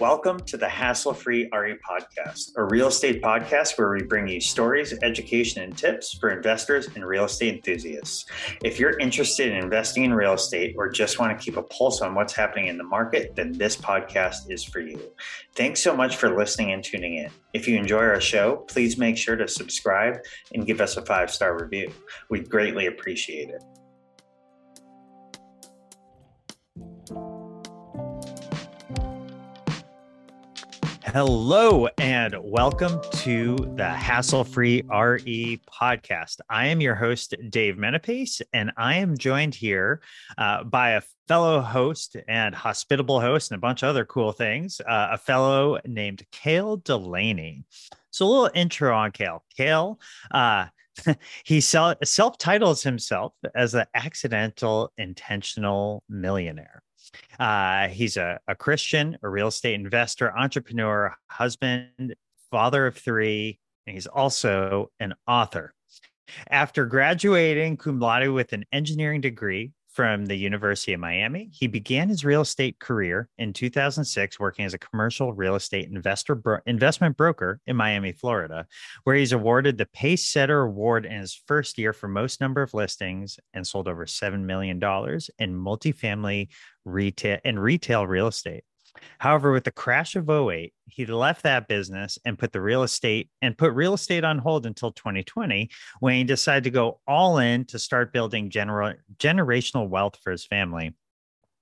Welcome to the Hassle Free RE Podcast, a real estate podcast where we bring you stories, education, and tips for investors and real estate enthusiasts. If you're interested in investing in real estate or just want to keep a pulse on what's happening in the market, then this podcast is for you. Thanks so much for listening and tuning in. If you enjoy our show, please make sure to subscribe and give us a five star review. We'd greatly appreciate it. Hello and welcome to the Hassle Free RE podcast. I am your host, Dave Menapace, and I am joined here uh, by a fellow host and hospitable host and a bunch of other cool things, uh, a fellow named Cale Delaney. So, a little intro on Cale. Cale, uh, he self titles himself as an accidental intentional millionaire. Uh, he's a, a Christian, a real estate investor, entrepreneur, husband, father of three, and he's also an author. After graduating cum laude with an engineering degree from the University of Miami. He began his real estate career in 2006 working as a commercial real estate investor bro- investment broker in Miami, Florida, where he's awarded the Pace Setter Award in his first year for most number of listings and sold over 7 million dollars in multifamily retail and retail real estate. However, with the crash of 08, he left that business and put the real estate and put real estate on hold until 2020 when he decided to go all in to start building general generational wealth for his family.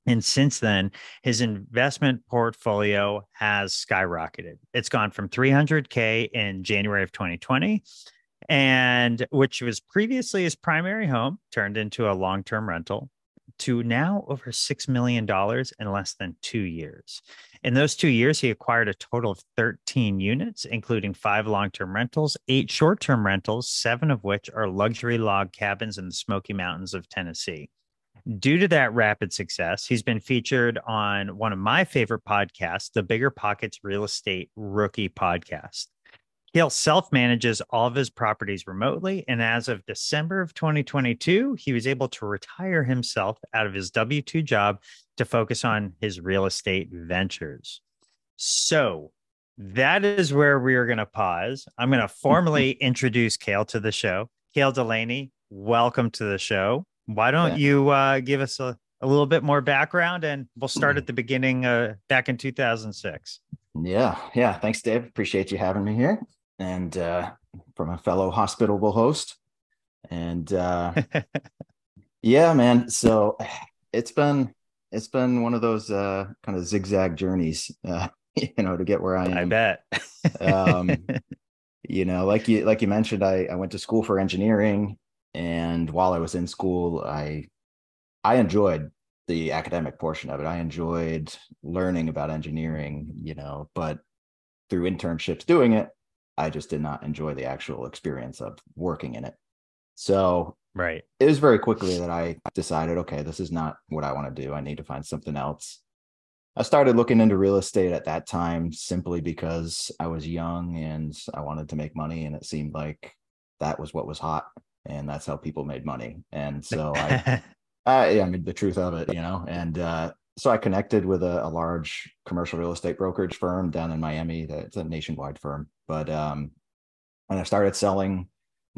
And since then, his investment portfolio has skyrocketed. It's gone from 300K in January of 2020, and which was previously his primary home, turned into a long term rental to now over $6 million in less than two years. In those two years, he acquired a total of 13 units, including five long term rentals, eight short term rentals, seven of which are luxury log cabins in the Smoky Mountains of Tennessee. Due to that rapid success, he's been featured on one of my favorite podcasts, the Bigger Pockets Real Estate Rookie Podcast. Cale self manages all of his properties remotely. And as of December of 2022, he was able to retire himself out of his W 2 job to focus on his real estate ventures. So that is where we are going to pause. I'm going to formally introduce Cale to the show. Cale Delaney, welcome to the show. Why don't yeah. you uh, give us a, a little bit more background and we'll start at the beginning uh, back in 2006. Yeah. Yeah. Thanks, Dave. Appreciate you having me here and uh, from a fellow hospitable host. And uh, yeah, man. So it's been it's been one of those uh, kind of zigzag journeys, uh, you know, to get where I am. I bet. um, you know, like you like you mentioned, I I went to school for engineering, and while I was in school, I I enjoyed the academic portion of it. I enjoyed learning about engineering, you know, but through internships doing it, I just did not enjoy the actual experience of working in it. So right. It was very quickly that I decided, okay, this is not what I want to do. I need to find something else. I started looking into real estate at that time simply because I was young and I wanted to make money and it seemed like that was what was hot and that's how people made money. And so I I, I mean the truth of it, you know, and uh so I connected with a, a, large commercial real estate brokerage firm down in Miami. That's a nationwide firm, but um, and I started selling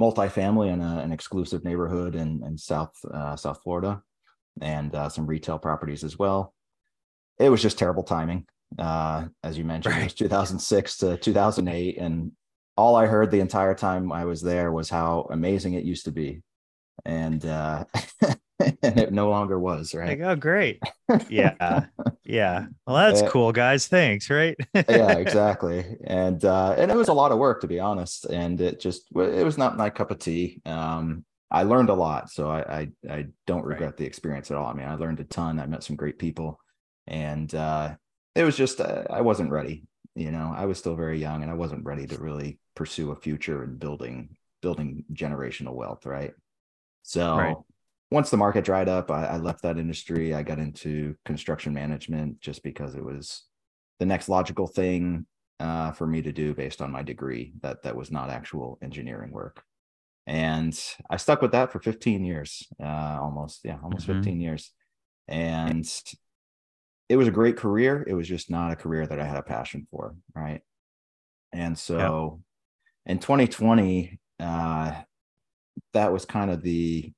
multifamily in a, an exclusive neighborhood in, in South uh, South Florida, and uh, some retail properties as well. It was just terrible timing, uh, as you mentioned. Right. It was 2006 to 2008, and all I heard the entire time I was there was how amazing it used to be, and uh, and it no longer was right? Like, oh great. Yeah. Yeah. Well that's uh, cool guys. Thanks right? Yeah exactly. And uh and it was a lot of work to be honest and it just it was not my cup of tea. Um i learned a lot so i i, I don't regret right. the experience at all. I mean i learned a ton. I met some great people. And uh it was just uh, i wasn't ready you know? I was still very young and i wasn't ready to really pursue a future in building building generational wealth right? So right once the market dried up, I, I, left that industry. I got into construction management just because it was the next logical thing uh, for me to do based on my degree. That that was not actual engineering work, and I stuck with that for 15 years, uh, almost yeah, almost mm-hmm. 15 years. And it was a great career. It was just not a career that I had a passion for. Right. And so in 2020, uh, that was kind of the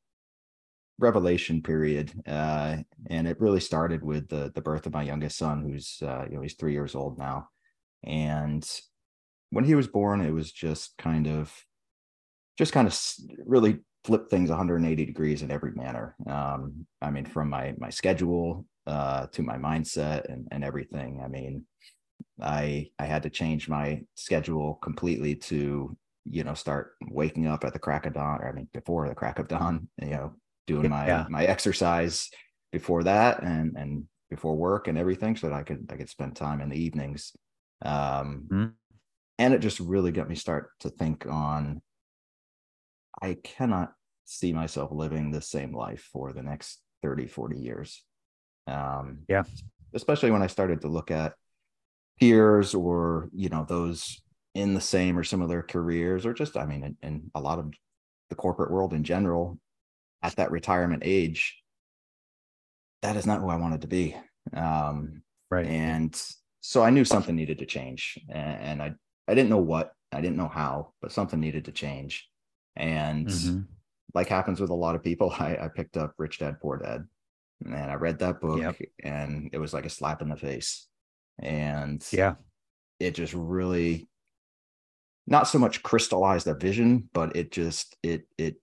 revelation period. Uh, and it really started with the, the birth of my youngest son, who's, uh, you know, he's three years old now. And when he was born, it was just kind of, just kind of really flipped things 180 degrees in every manner. Um, I mean, from my, my schedule, uh, to my mindset and, and everything. I mean, I I had to change my schedule completely to you know start waking up at the crack of dawn. Or, I mean, before the crack of dawn. You know, doing my yeah. my exercise before that and and before work and everything, so that I could I could spend time in the evenings. Um, mm-hmm. And it just really got me start to think on. I cannot see myself living the same life for the next 30 40 years um yeah especially when i started to look at peers or you know those in the same or similar careers or just i mean in, in a lot of the corporate world in general at that retirement age that is not who i wanted to be um right and so i knew something needed to change and, and i i didn't know what i didn't know how but something needed to change and mm-hmm. like happens with a lot of people i, I picked up rich dad poor dad and I read that book yep. and it was like a slap in the face. And yeah, it just really not so much crystallized a vision, but it just it it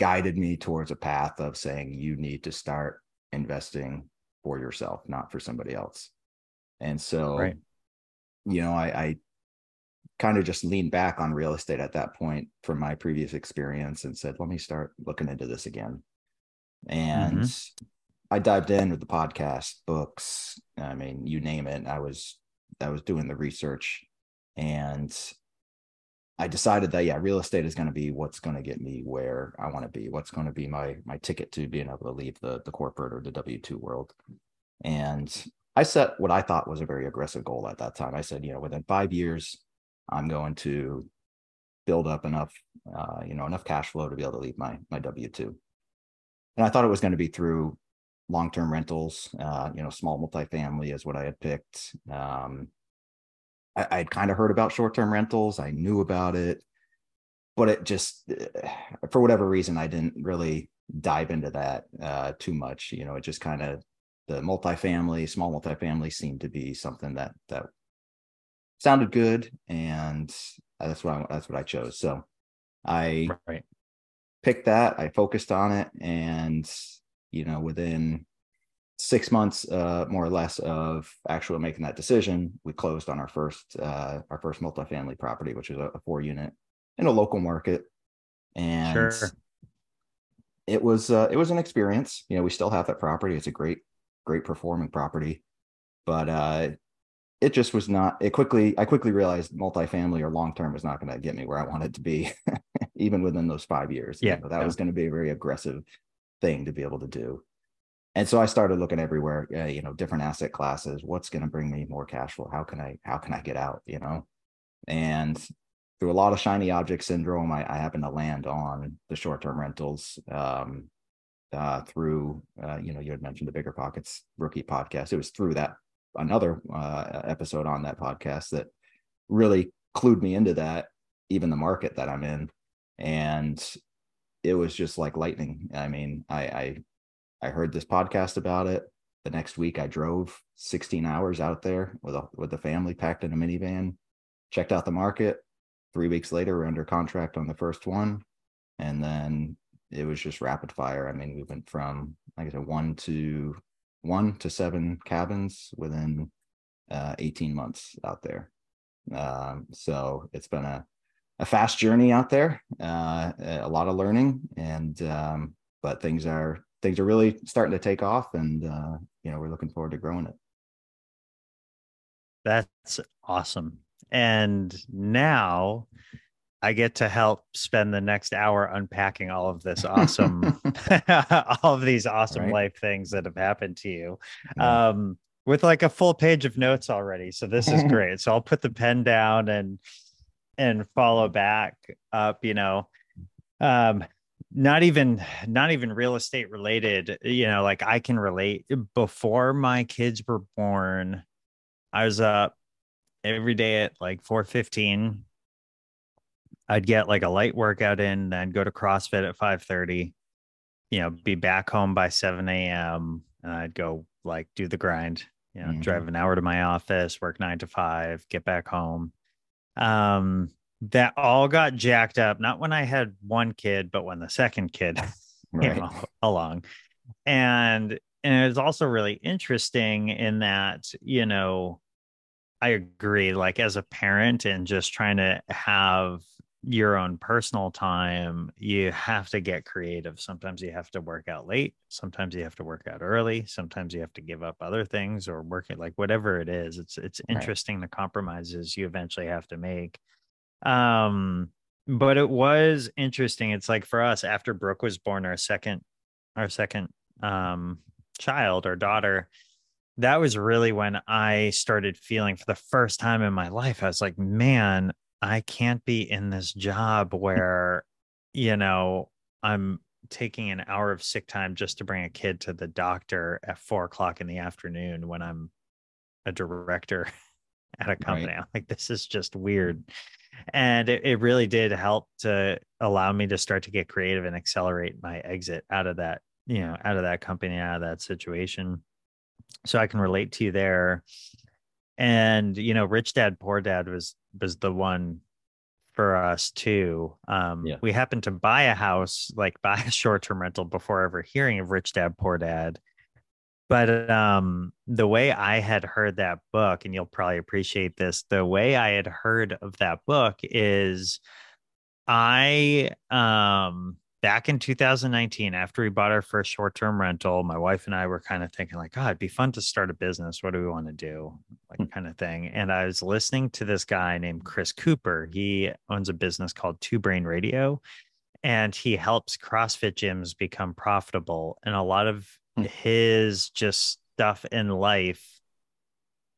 guided me towards a path of saying you need to start investing for yourself, not for somebody else. And so right. you know, I, I kind of just leaned back on real estate at that point from my previous experience and said, let me start looking into this again and mm-hmm. I dived in with the podcast, books. I mean, you name it. I was I was doing the research, and I decided that yeah, real estate is going to be what's going to get me where I want to be. What's going to be my my ticket to being able to leave the the corporate or the W two world. And I set what I thought was a very aggressive goal at that time. I said, you know, within five years, I'm going to build up enough, uh, you know, enough cash flow to be able to leave my my W two and I thought it was going to be through long-term rentals. Uh, you know, small multifamily is what I had picked. Um, I, I'd kind of heard about short-term rentals. I knew about it, but it just, for whatever reason, I didn't really dive into that uh, too much. You know, it just kind of the multifamily, small multifamily seemed to be something that that sounded good, and that's what I, that's what I chose. So I right picked that. I focused on it, and you know, within six months, uh, more or less, of actually making that decision, we closed on our first uh, our first multifamily property, which was a, a four unit in a local market, and sure. it was uh, it was an experience. You know, we still have that property. It's a great great performing property, but uh, it just was not it quickly i quickly realized multifamily or long term was not going to get me where i wanted to be even within those five years yeah you know, that yeah. was going to be a very aggressive thing to be able to do and so i started looking everywhere uh, you know different asset classes what's going to bring me more cash flow how can i how can i get out you know and through a lot of shiny object syndrome i, I happened to land on the short-term rentals um, uh, through uh, you know you had mentioned the bigger pockets rookie podcast it was through that another uh, episode on that podcast that really clued me into that, even the market that I'm in. And it was just like lightning. I mean, I, I, I heard this podcast about it. The next week I drove 16 hours out there with a, with the family packed in a minivan, checked out the market. Three weeks later, we're under contract on the first one. And then it was just rapid fire. I mean, we went from, like I said, one to one to seven cabins within uh, 18 months out there. Um, so it's been a, a fast journey out there, uh, a lot of learning, and um, but things are things are really starting to take off, and uh, you know we're looking forward to growing it. That's awesome. And now I get to help spend the next hour unpacking all of this awesome, all of these awesome right. life things that have happened to you. Yeah. Um, with like a full page of notes already. So this is great. so I'll put the pen down and and follow back up, you know. Um not even not even real estate related you know like i can relate before my kids were born i was up every day at like 4.15 i'd get like a light workout in then go to crossfit at 5.30 you know be back home by 7 a.m and i'd go like do the grind you know mm-hmm. drive an hour to my office work nine to five get back home um that all got jacked up not when i had one kid but when the second kid right. came along and and it was also really interesting in that you know i agree like as a parent and just trying to have your own personal time you have to get creative sometimes you have to work out late sometimes you have to work out early sometimes you have to give up other things or work it like whatever it is it's it's interesting right. the compromises you eventually have to make um, but it was interesting. It's like for us after Brooke was born, our second, our second um child, our daughter, that was really when I started feeling for the first time in my life. I was like, man, I can't be in this job where, you know, I'm taking an hour of sick time just to bring a kid to the doctor at four o'clock in the afternoon when I'm a director at a company. Right. I'm like, this is just weird and it, it really did help to allow me to start to get creative and accelerate my exit out of that you know out of that company out of that situation. So i can relate to you there. And you know rich dad poor dad was was the one for us too. Um yeah. we happened to buy a house like buy a short-term rental before ever hearing of rich dad poor dad but um, the way I had heard that book, and you'll probably appreciate this, the way I had heard of that book is I um back in 2019 after we bought our first short-term rental my wife and i were kind of thinking like god it'd be fun to start a business. What do we want to do? Like hmm. kind of thing. And i was listening to this guy named chris cooper. He owns a business called two brain radio and he helps crossfit gyms become profitable. And a lot of Hmm. his just stuff in life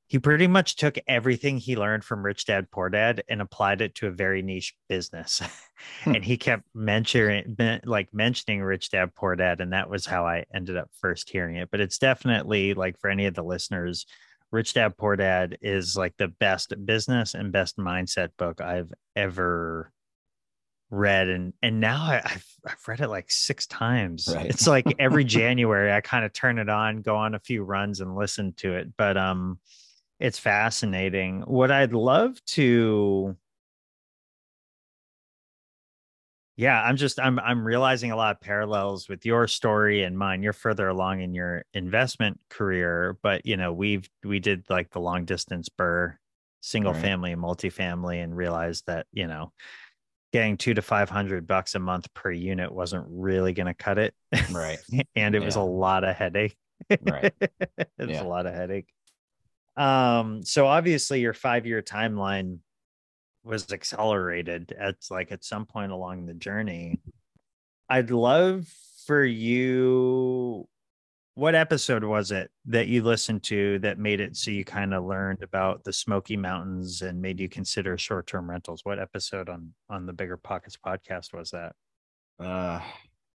he pretty much took everything he learned from rich dad poor dad and applied it to a very niche business hmm. and he kept mentioning like mentioning rich dad poor dad and that was how i ended up first hearing it but it's definitely like for any of the listeners rich dad poor dad is like the best business and best mindset book i've ever read and and now I, have I've read it like six times. Right. It's like every January I kind of turn it on, go on a few runs and listen to it. But um it's fascinating. What I'd love to yeah, I'm just I'm I'm realizing a lot of parallels with your story and mine. You're further along in your investment career, but you know, we've we did like the long distance BRRRR single right. family and multifamily and realized that, you know, getting two to 500 bucks a month per unit wasn't really going to cut it. Right. and it yeah. was a lot of headache. right. it was yeah. a lot of headache. Um, so obviously your five year timeline was accelerated at like at some point along the journey. I'd love for you what episode was it that you listened to that made it so you kind of learned about the Smoky Mountains and made you consider short-term rentals? What episode on on the Bigger Pockets podcast was that? Uh, I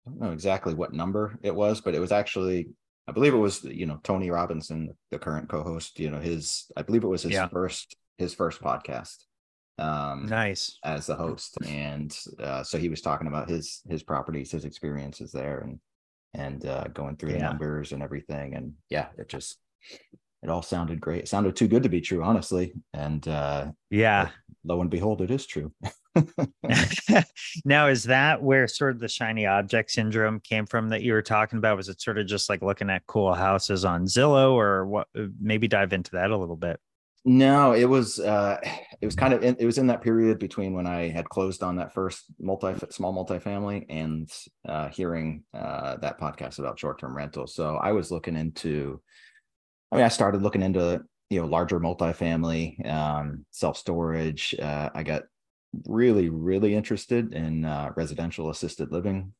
don't know exactly what number it was, but it was actually I believe it was you know Tony Robinson, the current co-host. You know his I believe it was his yeah. first his first podcast. Um, nice as the host, and uh, so he was talking about his his properties, his experiences there, and and uh, going through yeah. the numbers and everything. And yeah, it just it all sounded great. It sounded too good to be true, honestly. And uh, yeah, lo and behold, it is true. now, is that where sort of the shiny object syndrome came from that you were talking about? Was it sort of just like looking at cool houses on Zillow, or what? Maybe dive into that a little bit. No, it was uh it was kind of in, it was in that period between when I had closed on that first multi small multifamily and uh hearing uh that podcast about short-term rentals. So I was looking into I mean I started looking into you know larger multifamily um self-storage. Uh I got really really interested in uh residential assisted living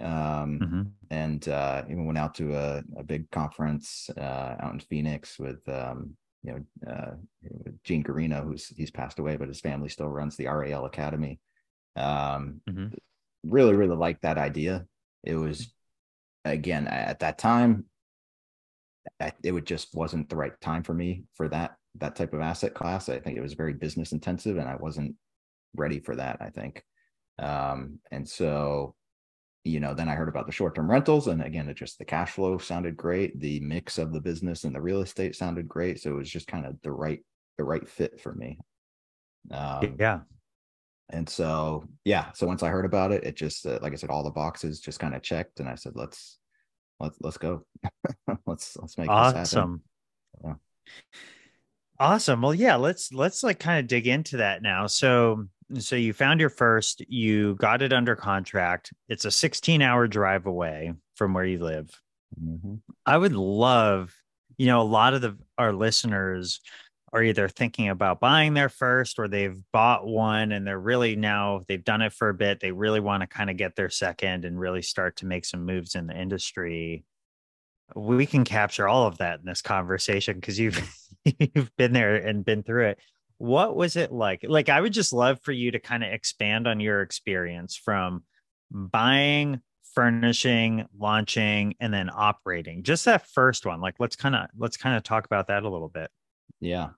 um mm-hmm. and uh even went out to a, a big conference uh out in Phoenix with um you know, uh, Gene Guarino, who's he's passed away, but his family still runs the RAL Academy. Um, mm-hmm. really, really liked that idea. It was, again, at that time, it would just wasn't the right time for me for that that type of asset class. I think it was very business intensive, and I wasn't ready for that. I think, um, and so you know, then I heard about the short term rentals, and again, it just the cash flow sounded great. The mix of the business and the real estate sounded great, so it was just kind of the right the right fit for me. Um, yeah. And so, yeah. So once I heard about it, it just, uh, like I said, all the boxes just kind of checked, and I said, "Let's, let's, let's go. let's, let's make this happen." awesome." Yeah. Awesome. Well, yeah. Let's let's like kind of dig into that now. So, so you found your first. You got it under contract. It's a 16 hour drive away from where you live. Mm-hmm. I would love, you know, a lot of the our listeners are either thinking about buying their first or they've bought one and they're really now they've done it for a bit they really want to kind of get their second and really start to make some moves in the industry we can capture all of that in this conversation because you've you've been there and been through it what was it like like i would just love for you to kind of expand on your experience from buying furnishing launching and then operating just that first one like let's kind of let's kind of talk about that a little bit yeah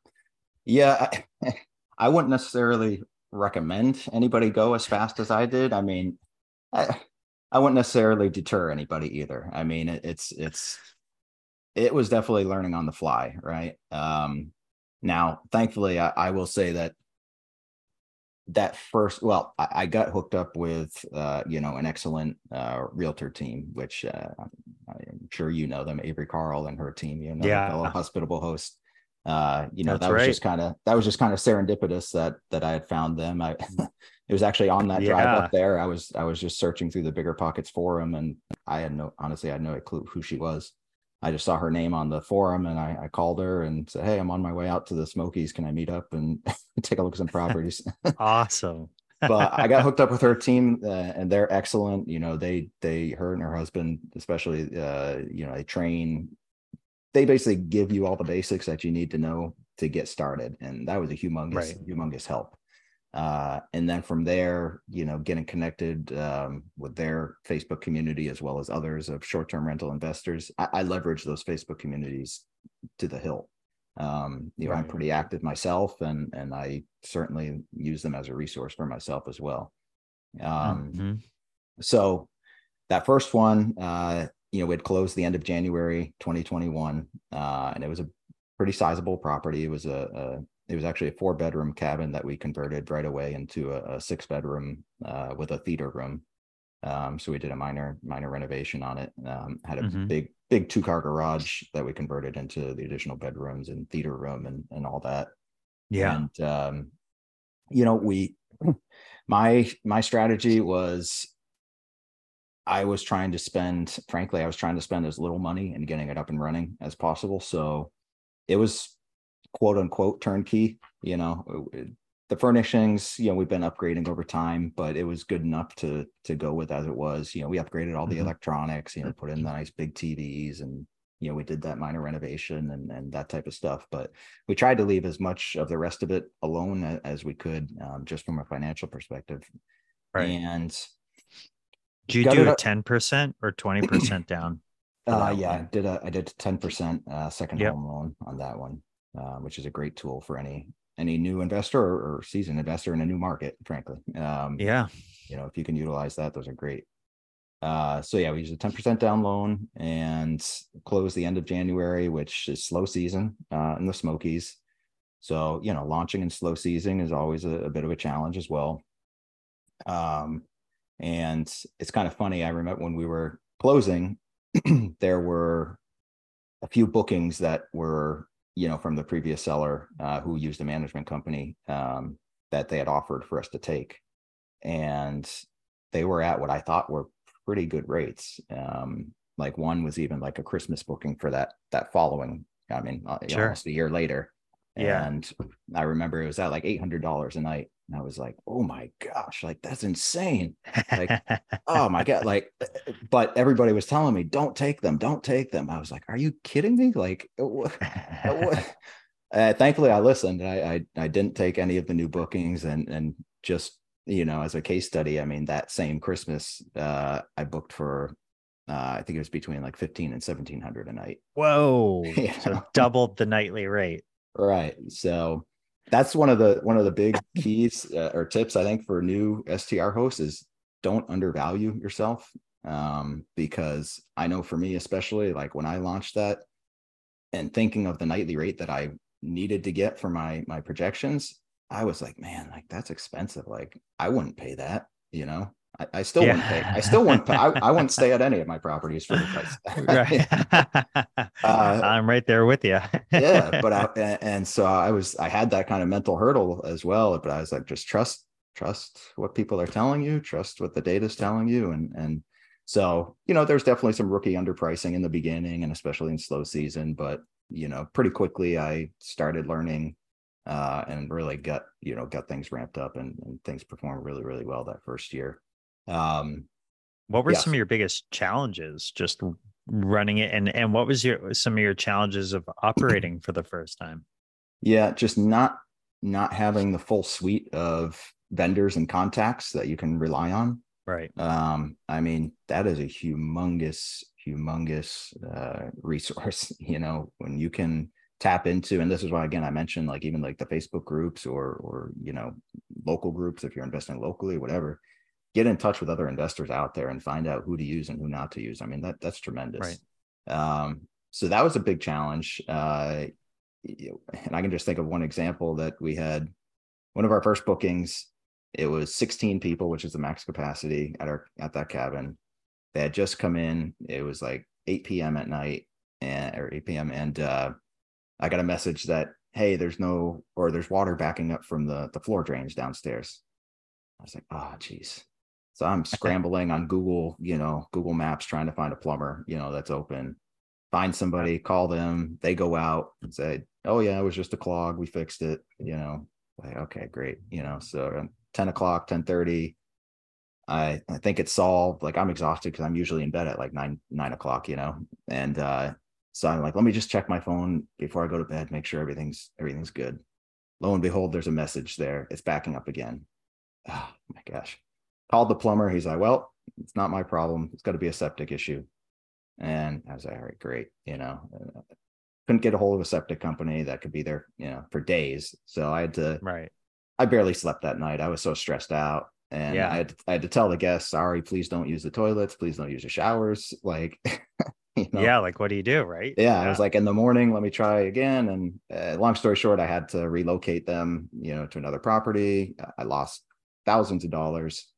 yeah, I, I wouldn't necessarily recommend anybody go as fast as I did. I mean, I, I wouldn't necessarily deter anybody either. I mean, it, it's it's it was definitely learning on the fly, right? Um, now, thankfully, I, I will say that that first well I, I, got hooked up with uh, you know an excellent uh, realtor team which uh, i'm sure you know them avery carl and her team you know yeah. fellow hospitable host uh, you know, That's that was right. just kind of that was just kind of serendipitous that that I had found them. I it was actually on that drive yeah. up there. I was I was just searching through the bigger pockets forum and I had no honestly I had no clue who she was. I just saw her name on the forum and I, I called her and said, Hey, I'm on my way out to the Smokies. Can I meet up and take a look at some properties? awesome. but I got hooked up with her team uh, and they're excellent. You know, they, they, her and her husband, especially, uh, you know, they train they basically give you all the basics that you need to know to get started and that was a humongous right. humongous help uh, and then from there you know getting connected um, with their facebook community as well as others of short-term rental investors i, I leverage those facebook communities to the hilt um, you know right. i'm pretty active myself and and i certainly use them as a resource for myself as well um, mm-hmm. so that first one uh, you know, we had closed the end of January 2021, uh, and it was a pretty sizable property. It was a, a it was actually a four bedroom cabin that we converted right away into a, a six bedroom uh, with a theater room. Um, so we did a minor minor renovation on it. Um, had a mm-hmm. big big two car garage that we converted into the additional bedrooms and theater room and and all that. Yeah. And um, you know, we my my strategy was I was trying to spend, frankly, I was trying to spend as little money and getting it up and running as possible. So it was quote unquote turnkey. You know, the furnishings, you know, we've been upgrading over time, but it was good enough to to go with as it was. You know, we upgraded all the mm-hmm. electronics, you know, put in the nice big TVs and you know, we did that minor renovation and and that type of stuff. But we tried to leave as much of the rest of it alone as we could, um, just from a financial perspective. Right. And do you do a ten percent or twenty percent down? Uh, yeah, I did a I did ten percent uh, second yep. home loan on that one, uh, which is a great tool for any any new investor or, or seasoned investor in a new market. Frankly, um, yeah, you know if you can utilize that, those are great. Uh, so yeah, we used a ten percent down loan and closed the end of January, which is slow season uh, in the Smokies. So you know, launching in slow season is always a, a bit of a challenge as well. Um, and it's kind of funny. I remember when we were closing, there were a few bookings that were, you know, from the previous seller uh, who used a management company um, that they had offered for us to take. And they were at what I thought were pretty good rates. Um, like one was even like a Christmas booking for that that following. I mean, uh, sure. almost a year later. Yeah. And I remember it was at like eight hundred dollars a night. And I was like, oh my gosh, like that's insane. Like, oh my God. Like, but everybody was telling me, don't take them, don't take them. I was like, are you kidding me? Like, uh, uh, thankfully I listened. I, I, I didn't take any of the new bookings and and just you know, as a case study, I mean, that same Christmas, uh, I booked for, uh, I think it was between like 15 and 1700 a night. Whoa. So doubled the nightly rate. Right. So that's one of the, one of the big keys uh, or tips I think for new STR hosts is don't undervalue yourself. Um, because I know for me, especially like when I launched that and thinking of the nightly rate that I needed to get for my, my projections, I was like, man, like that's expensive. Like I wouldn't pay that, you know. I, I still yeah. wouldn't pay. I still wouldn't pay. I, I wouldn't stay at any of my properties for the price. right. uh, I'm right there with you. yeah, but I, and, so I was I had that kind of mental hurdle as well. But I was like, just trust trust what people are telling you, trust what the data is telling you, and and so you know, there's definitely some rookie underpricing in the beginning, and especially in slow season. But you know, pretty quickly I started learning uh, and really got you know got things ramped up and, and things performed really really well that first year. Um, what were yes. some of your biggest challenges just running it, and and what was your some of your challenges of operating for the first time? Yeah, just not not having the full suite of vendors and contacts that you can rely on. Right. Um, I mean, that is a humongous, humongous uh, resource. You know, when you can tap into and this is why again i mentioned like even like the facebook groups or or you know local groups if you're investing locally whatever get in touch with other investors out there and find out who to use and who not to use i mean that that's tremendous right. um so that was a big challenge uh and i can just think of one example that we had one of our first bookings it was 16 people which is the max capacity at our at that cabin they had just come in it was like 8 p.m at night and or 8 p.m and uh I got a message that hey, there's no or there's water backing up from the the floor drains downstairs. I was like, oh, geez. So I'm scrambling on Google, you know, Google Maps trying to find a plumber, you know, that's open. Find somebody, call them. They go out and say, "Oh yeah, it was just a clog. We fixed it." You know, like okay, great. You know, so 10 o'clock, 10 30. I, I think it's solved. Like I'm exhausted because I'm usually in bed at like nine, nine o'clock, you know, and uh, so I'm like, let me just check my phone before I go to bed, make sure everything's everything's good. Lo and behold, there's a message there. It's backing up again. Oh my gosh. Called the plumber. He's like, well, it's not my problem. It's got to be a septic issue. And I was like, all right, great. You know, couldn't get a hold of a septic company that could be there, you know, for days. So I had to, right. I barely slept that night. I was so stressed out. And yeah. I, had to, I had to tell the guests, sorry, please don't use the toilets. Please don't use the showers. Like, You know? Yeah, like what do you do, right? Yeah, yeah, I was like, in the morning, let me try again. And uh, long story short, I had to relocate them, you know, to another property. I lost thousands of dollars,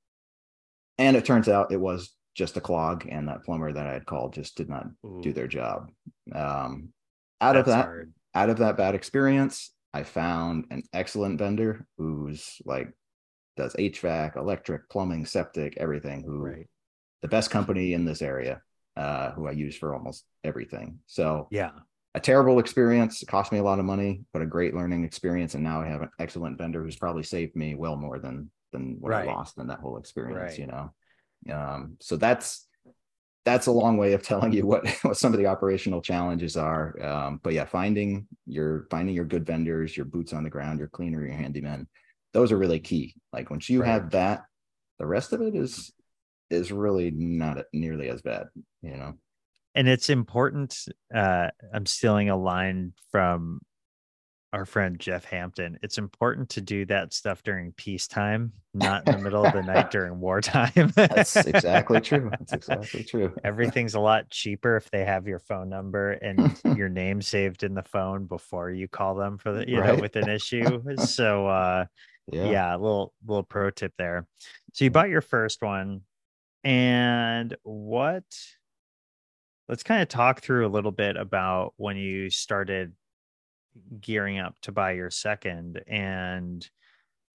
and it turns out it was just a clog, and that plumber that I had called just did not Ooh. do their job. Um, out That's of that, hard. out of that bad experience, I found an excellent vendor who's like does HVAC, electric, plumbing, septic, everything. Who right. the best company in this area uh, who I use for almost everything. So yeah, a terrible experience. It cost me a lot of money, but a great learning experience. And now I have an excellent vendor who's probably saved me well more than than what right. I lost in that whole experience. Right. You know, um, so that's that's a long way of telling you what what some of the operational challenges are. Um, but yeah, finding your finding your good vendors, your boots on the ground, your cleaner, your handyman, those are really key. Like once you right. have that, the rest of it is is really not nearly as bad, you know. And it's important. Uh, I'm stealing a line from our friend Jeff Hampton. It's important to do that stuff during peacetime, not in the middle of the night during wartime. That's exactly true. That's exactly true. Everything's a lot cheaper if they have your phone number and your name saved in the phone before you call them for the you right? know with an issue. So uh yeah. yeah, a little little pro tip there. So you bought your first one and what let's kind of talk through a little bit about when you started gearing up to buy your second and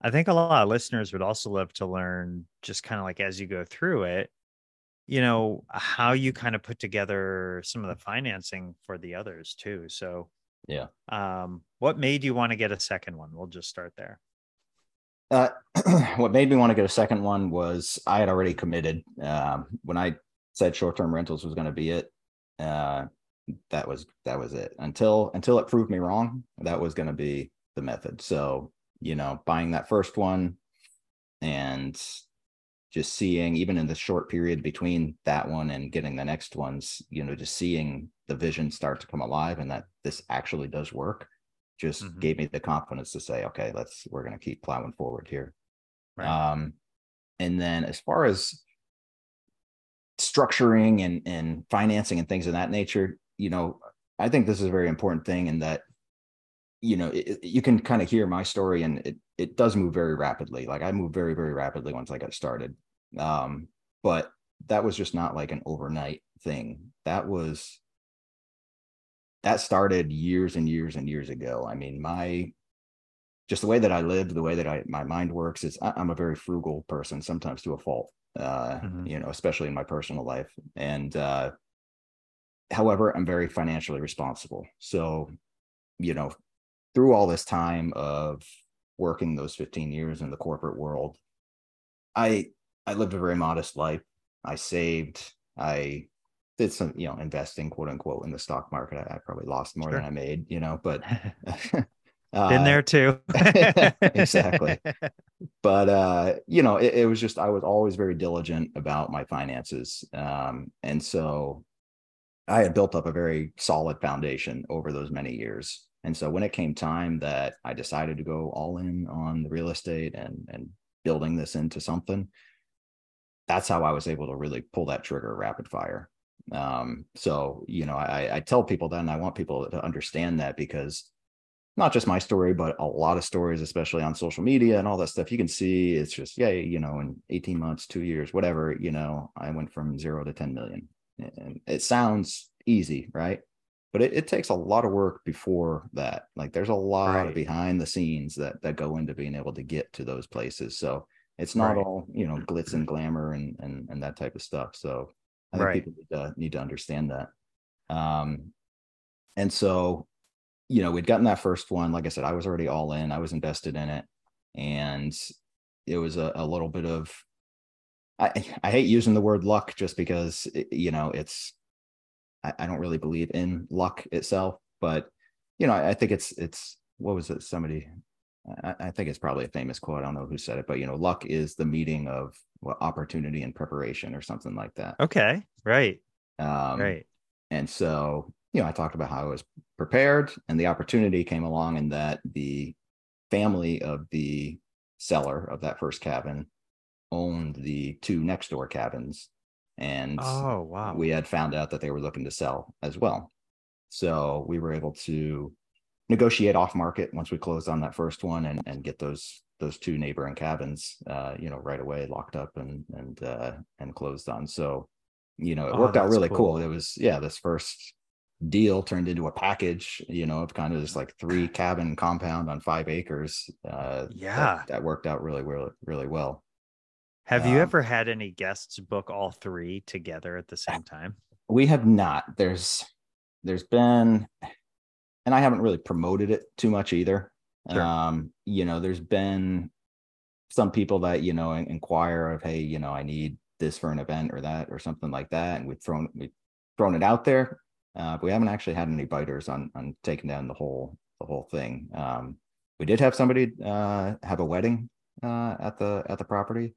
i think a lot of listeners would also love to learn just kind of like as you go through it you know how you kind of put together some of the financing for the others too so yeah um what made you want to get a second one we'll just start there uh, what made me want to get a second one was I had already committed um, when I said short-term rentals was going to be it. Uh, that was that was it until until it proved me wrong. That was going to be the method. So you know, buying that first one, and just seeing even in the short period between that one and getting the next ones you know just seeing the vision start to come alive and that this actually does work just mm-hmm. gave me the confidence to say okay let's we're going to keep plowing forward here right. um and then as far as structuring and and financing and things of that nature you know i think this is a very important thing in that you know it, you can kind of hear my story and it it does move very rapidly. Like i moved very very rapidly once i got started. Um but that was just not like an overnight thing. That was that started years and years and years ago. I mean my just the way that i live the way that i my mind works is I, i'm a very frugal person sometimes to a fault uh mm-hmm. you know especially in my personal life. And uh however i'm very financially responsible so you know through all this time of working those 15 years in the corporate world, I I lived a very modest life. I saved. I did some, you know, investing, quote unquote, in the stock market. I, I probably lost more sure. than I made, you know, but uh, been there too. exactly. But uh, you know, it, it, was just I was always very diligent about my finances, um, and so I had built up a very solid foundation over those many years. And so when it came time that I decided to go all in on the real estate and and building this into something, that's how I was able to really pull that trigger rapid fire. Um, so you know, I, I tell people that, and I want people to understand that because not just my story, but a lot of stories, especially on social media and all that stuff, you can see it's just, yeah, you know, in 18 months, two years, whatever, you know, I went from zero to 10 million. And it sounds easy, right? but it, it, takes a lot of work before that like there's a lot right. of behind the scenes that that go into being able to get to those places so it's not right. all you know glitz and glamour and and, and that type of stuff so i think right. people need to, need to understand that um and so you know we'd gotten that first one like i said i was already all in i was invested in it and it was a, a little bit of I, I hate using the word luck just because you know it's I, I don't really believe in luck itself, but you know, I, I think it's it's what was it? Somebody I, I, think it's probably a famous quote. I don't know who said it, but you know, luck is the meeting of well, opportunity and preparation or something like that. Okay. Right. Um, right. And so, you know, I talked about how I was prepared and the opportunity came along and that the family of the seller of that first cabin owned the two next door cabins and oh wow. we had found out that they were looking to sell as well. So we were able to negotiate off market once we closed on that first one and, and get those those two neighboring cabins uh, you know right away locked up and and uh, and closed on. So you know it oh, worked out really cool. cool. It was yeah this first deal turned into a package you know of kind of this like three cabin compound on five acres uh yeah. that, that worked out really really really well have you um, ever had any guests book all three together at the same time? We have not. There's there's been and I haven't really promoted it too much either. Sure. Um, you know, there's been some people that, you know, inquire of, hey, you know, I need this for an event or that or something like that. And we've thrown we've thrown it out there. Uh, but we haven't actually had any biters on on taking down the whole the whole thing. Um, we did have somebody uh, have a wedding uh, at the at the property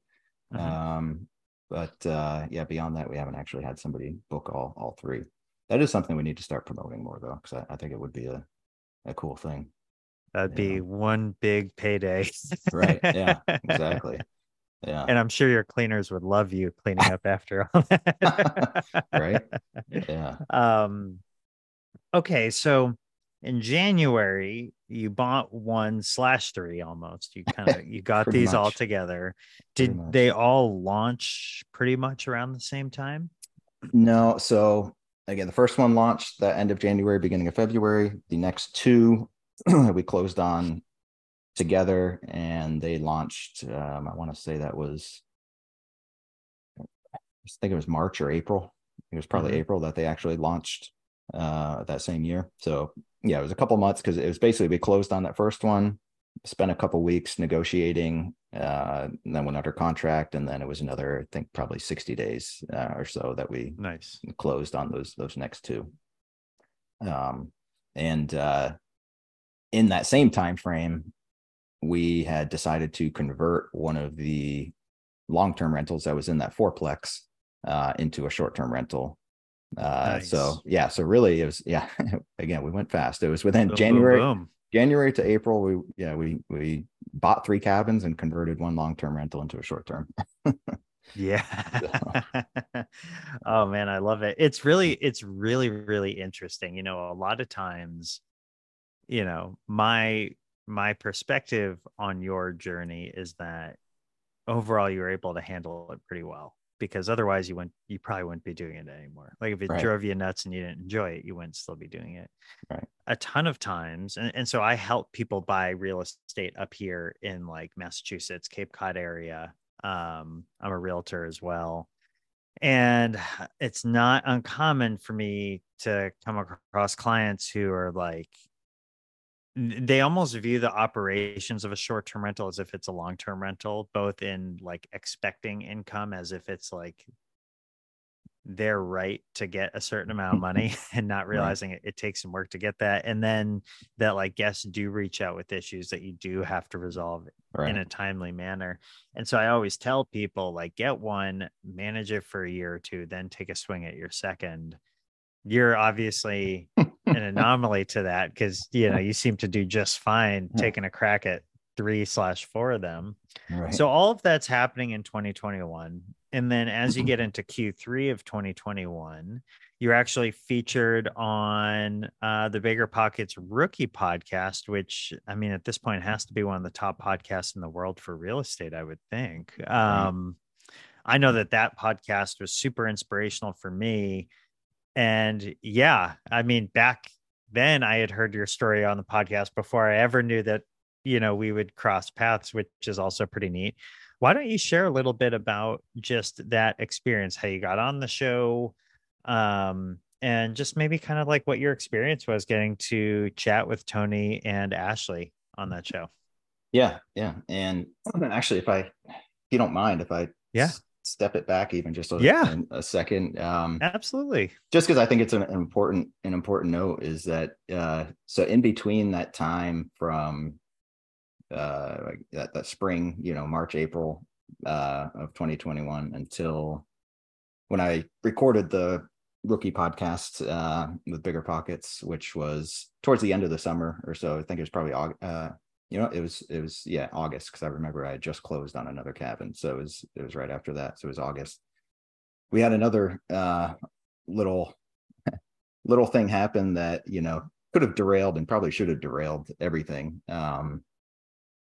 Mm-hmm. Um, but uh, yeah, beyond that, we haven't actually had somebody book all all three. That is something we need to start promoting more though, because I, I, think it would be a a cool thing. That'd be know? one big payday. right. Yeah. Exactly. Yeah. And I'm sure your cleaners would love you cleaning up after all that. right. Yeah. Um. Okay, so in January, you bought one slash three almost. You kind of you got these much. all together. Did they all launch pretty much around the same time? No. So again, the first one launched the end of January, beginning of February. The next two we closed on together, and they launched. Um, I want to say that was, I think it was March or April. It was probably mm-hmm. April that they actually launched uh, that same year. So yeah, it was a couple months because it was basically we closed on that first one, spent a couple weeks negotiating, uh, and then went under contract, and then it was another, I think, probably sixty days uh, or so that we nice closed on those those next two. Um, and uh, in that same time frame, we had decided to convert one of the long-term rentals that was in that fourplex uh, into a short-term rental. Uh, Nice. So yeah, so really it was yeah. again, we went fast. It was within Boom, boom, January, boom. January to April. We yeah we we bought three cabins and converted one long-term rental into a short-term. Yeah. oh man, I love it. It's really, it's really, really interesting. You know, a lot of times, you know, my my perspective on your journey is that overall you were able to handle it pretty well because otherwise you wouldn't you probably wouldn't be doing it anymore. Like if it Right. drove you nuts and you didn't enjoy it, you wouldn't still be doing it. Right. A ton of times. And, and so I help people buy real estate up here in like Massachusetts, Cape Cod area. Um, I'm a realtor as well. And it's not uncommon for me to come across clients who are like, they almost view the operations of a short-term rental as if it's a long-term rental, both in like expecting income as if it's like their right to get a certain amount of money and not realizing it, it takes some work to get that. And then that like guests do reach out with issues that you do have to resolve Right. in a timely manner. And so I always tell people like get one, manage it for a year or two, then take a swing at your second. You're obviously an anomaly to that because you know you seem to do just fine taking a crack at three slash four of them. right. So all of that's happening in 2021. And then as you get into Q3 of 2021, you're actually featured on uh, the Bigger Pockets Rookie podcast, which I mean, at this point has to be one of the top podcasts in the world for real estate, I would think. Um, I know that that podcast was super inspirational for me. And yeah, I mean, back then I had heard your story on the podcast before I ever knew that, you know, we would cross paths, which is also pretty neat. Why don't you share a little bit about just that experience, how you got on the show, um, and just maybe kind of like what your experience was getting to chat with Tony and Ashley on that show? Yeah, yeah. And actually, if I, if you don't mind, if I Yeah. Step it back even just a, Yeah. in a second, um, Absolutely. just because I think it's an important an important note is that uh, so in between that time from uh, like that that spring, you know, March April uh, of 2021 until when I recorded the rookie podcast uh, with Bigger Pockets, which was towards the end of the summer or so. I think it was probably August. Uh, you know, it was it was yeah August because I remember I had just closed on another cabin, so it was it was right after that. So it was August. We had another uh, little little thing happen that you know could have derailed and probably should have derailed everything. Um,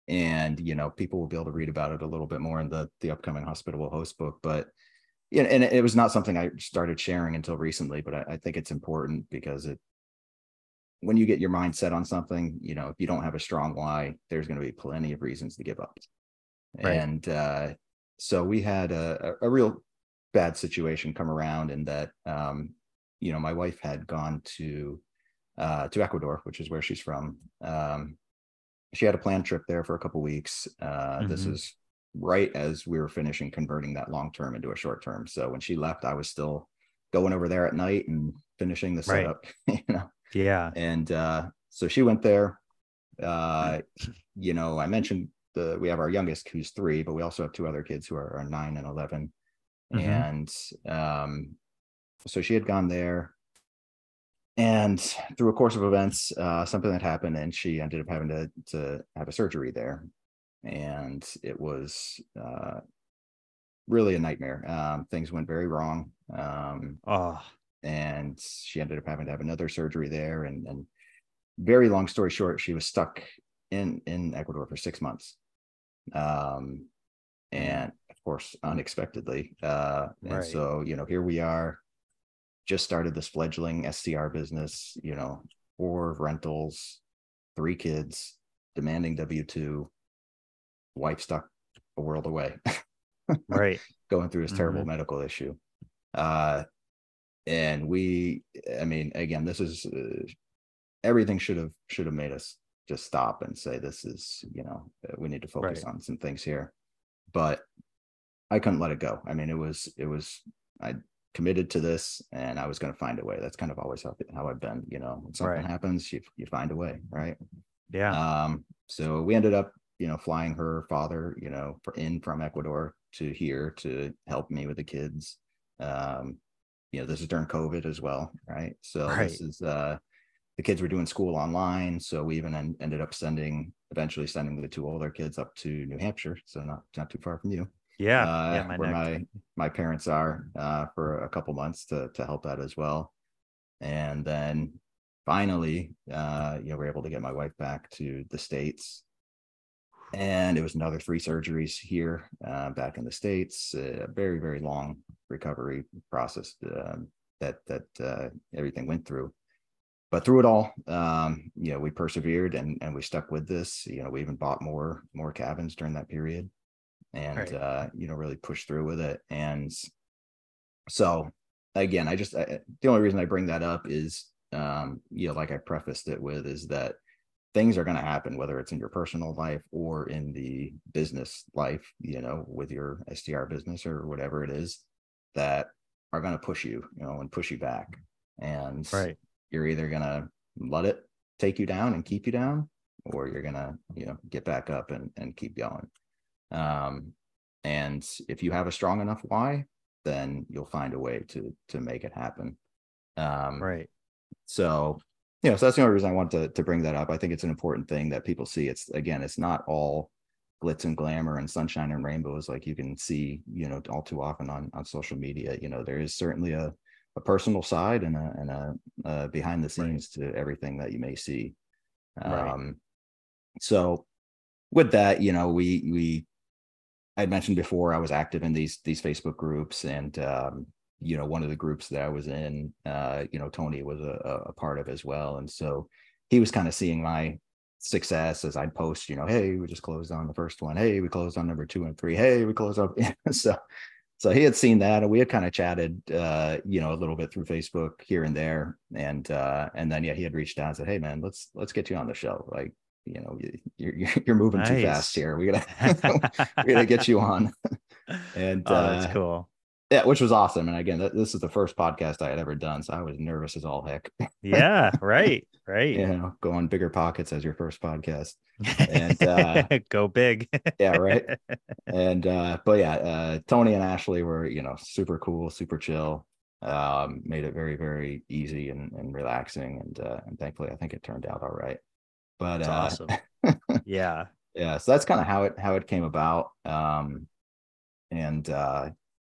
and you know people will be able to read about it a little bit more in the the upcoming hospitable host book, but yeah, and it was not something I started sharing until recently, but I, I think it's important because it when you get your mindset on something, you know, if you don't have a strong why, there's going to be plenty of reasons to give up. Right. And uh, so we had a, a real bad situation come around in that, um, you know, my wife had gone to uh, to Ecuador, which is where she's from. Um, she had a planned trip there for a couple weeks. Uh, This Mhm. is right as we were finishing converting that long term into a short term. So when she left, I was still going over there at night and finishing the Right. setup. you know, Yeah. and uh, so she went there. Uh, you know, I mentioned the we have our youngest who's three, but we also have two other kids who are, are nine and 11 Mhm. And um, so she had gone there, and through a course of events, uh, something that happened, and she ended up having to to have a surgery there, and it was uh, really a nightmare. Um, things went very wrong. Um, Oh, and she ended up having to have another surgery there and and very long story short she was stuck in in ecuador for six months um and of course unexpectedly uh and Right. so you know here we are just started this fledgling str business you know four rentals three kids demanding w2 wife stuck a world away right. going through this terrible Mhm. medical issue. Uh, and we, I mean, again, this is uh, everything should have should have made us just stop and say this is, you know, uh, we need to focus Right. on some things here. But I couldn't let it go. I mean, it was it was I committed to this, and I was going to find a way. That's kind of always how, how I've been. You know, when something Right. happens, you you find a way, right? Yeah. Um, so we ended up, you know, flying her father, you know, for, in from Ecuador to here to help me with the kids. Um, you know, this is during COVID as well, right? So Right. this is uh, the kids were doing school online, so we even en- ended up sending, eventually sending the two older kids up to New Hampshire, so not not too far from you Yeah. uh, yeah. My where neck. my my parents are uh, for a couple months to to help out as well, and then finally, uh, you know, we're able to get my wife back to the states, and it was another three surgeries here uh, back in the states. A very very long recovery process um, that that uh, everything went through. But through it all, um, you know, we persevered and and we stuck with this. You know, we even bought more more cabins during that period and Right. uh you know really push through with it and so again i just I, the only reason i bring that up is um you know like i prefaced it with is that things are going to happen whether it's in your personal life or in the business life you know with your str business or whatever it is that are going to push you you know and push you back and Right. you're either going to let it take you down and keep you down or you're going to you know get back up and and keep going um and if you have a strong enough why then you'll find a way to to make it happen um Right. so you know so that's the only reason i want to to bring that up. I think it's an important thing that people see. It's again it's not all glitz and glamour and sunshine and rainbows like you can see you know all too often on on social media. You know there is certainly a a personal side and a and a, uh behind the scenes to everything that you may see. Right. um so with that you know we we i mentioned before i was active in these these facebook groups and um you know one of the groups that i was in uh you know tony was a, a- part of as well. And so he was kind of seeing my success as i'd post you know hey we just closed on the first one. Hey we closed on number two and three. Hey we closed up. So so he had seen that and we had kind of chatted uh you know a little bit through facebook here and there. And uh and then yeah he had reached out and said hey man let's let's get you on the show. Like you know you- you're you're, moving too fast here. We gotta we gotta get you on. And oh, that's uh, cool. Yeah which was awesome and again th- this is the first podcast i had ever done so i was nervous as all heck Yeah. Right. Right. you know go on bigger pockets as your first podcast And, uh, go big. yeah right and uh but yeah uh tony and ashley were you know super cool super chill um made it very very easy and, and relaxing and uh and thankfully i think it turned out all right but That's uh awesome. Yeah. yeah so that's kind of how it how it came about um and uh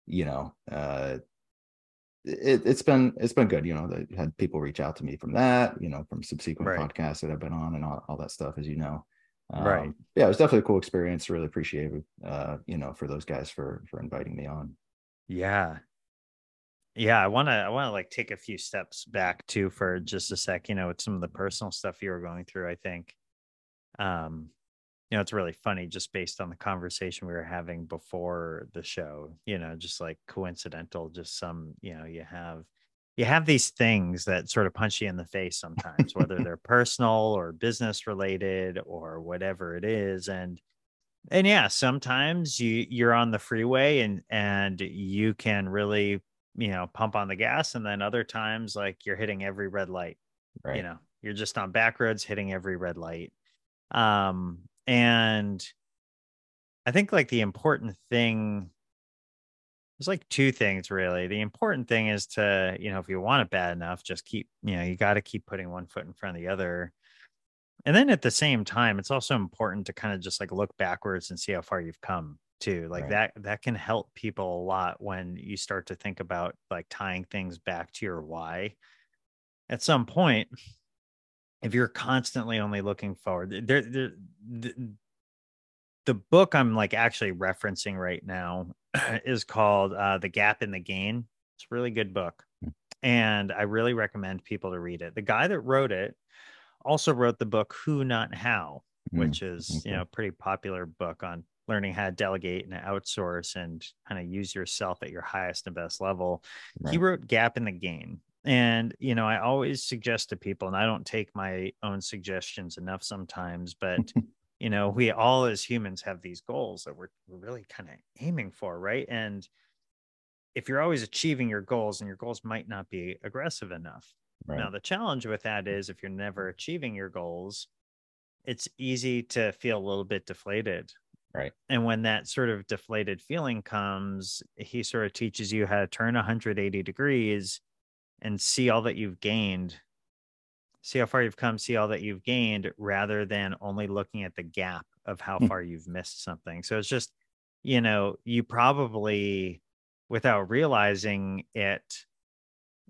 you know uh it, it's been it's been good you know they had people reach out to me from that you know from subsequent Right. podcasts that i've been on and all, all that stuff as you know um, Right. yeah it was definitely a cool experience really appreciate it uh you know for those guys for for inviting me on Yeah. Yeah, I want to I want to like take a few steps back too for just a sec, you know, with some of the personal stuff you were going through, I think. Um you know, it's really funny just based on the conversation we were having before the show, you know, just like coincidental, just some, you know, you have you have these things that sort of punch you in the face sometimes, whether they're personal or business related or whatever it is. And and yeah, sometimes you you're on the freeway and and you can really, you know, pump on the gas. And then other times like you're hitting every red light right you know you're just on back roads hitting every red light um and i think like the important thing there's like two things really. The important thing is to you know if you want it bad enough just keep you know you got to keep putting one foot in front of the other. And then at the same time it's also important to kind of just like look backwards and see how far you've come too. Like Right. that that can help people a lot when you start to think about like tying things back to your why. At some point if you're constantly only looking forward there, there the, the book i'm like actually referencing right now is called uh, the gap and the gain. It's a really good book Hmm. and i really recommend people to read it. The guy that wrote it also wrote the book who not how Mm, which is you know a pretty popular book on learning how to delegate and outsource and kind of use yourself at your highest and best level. He wrote gap and the gain and you know i always suggest to people and i don't take my own suggestions enough sometimes but you know we all as humans have these goals that we're, we're really kind of aiming for right and if you're always achieving your goals and your goals might not be aggressive enough right now the challenge with that is if you're never achieving your goals it's easy to feel a little bit deflated. Right. And when that sort of deflated feeling comes, he sort of teaches you how to turn 180 degrees and see all that you've gained, see how far you've come, see all that you've gained, rather than only looking at the gap of how Hmm. far you've missed something. So it's just, you know, you probably, without realizing it,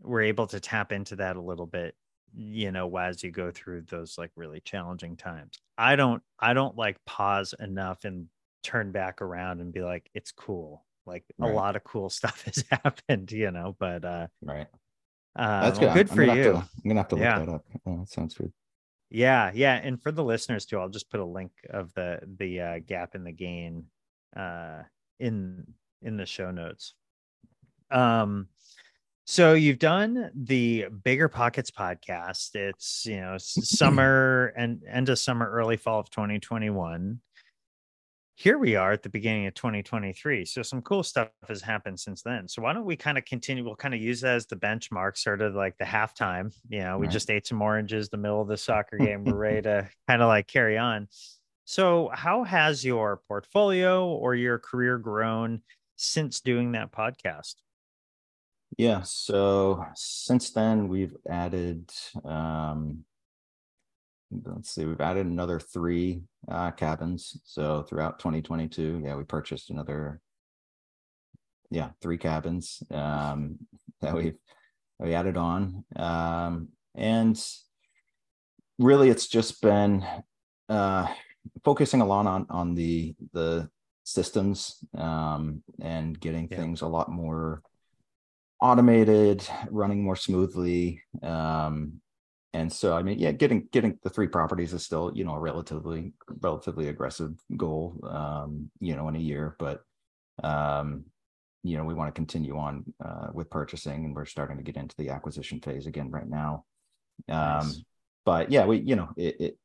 were able to tap into that a little bit you know as you go through those like really challenging times i don't i don't like pause enough and turn back around and be like it's cool like Right. a lot of cool stuff has happened you know but uh Right. Uh That's well, good. good I'm for gonna you to- I'm gonna have to look Yeah. that up. Oh, that sounds good. yeah yeah and for the listeners too i'll just put a link of the the uh, gap and the gain uh in in the show notes um so you've done the bigger pockets podcast it's you know summer and end of summer early fall of 2021 here we are at the beginning of 2023 so some cool stuff has happened since then so why don't we kind of continue we'll kind of use that as the benchmark sort of like the halftime you know we Right. just ate some oranges the middle of the soccer game we're ready to kind of like carry on so how has your portfolio or your career grown since doing that podcast Yeah. So since then, we've added, um, let's see, we've added another three uh, cabins. So throughout 2022, yeah, we purchased another, yeah, three cabins um, that we've we added on, um, and really, it's just been uh, focusing a lot on on the the systems um, and getting Yeah. things a lot more automated, running more smoothly. Um, and so, I mean, yeah, getting getting the three properties is still, you know, a relatively relatively aggressive goal, um, you know, in a year. But um, you know, we want to continue on uh, with purchasing, and we're starting to get into the acquisition phase again right now. Um, Nice. But yeah, we, you know, it, it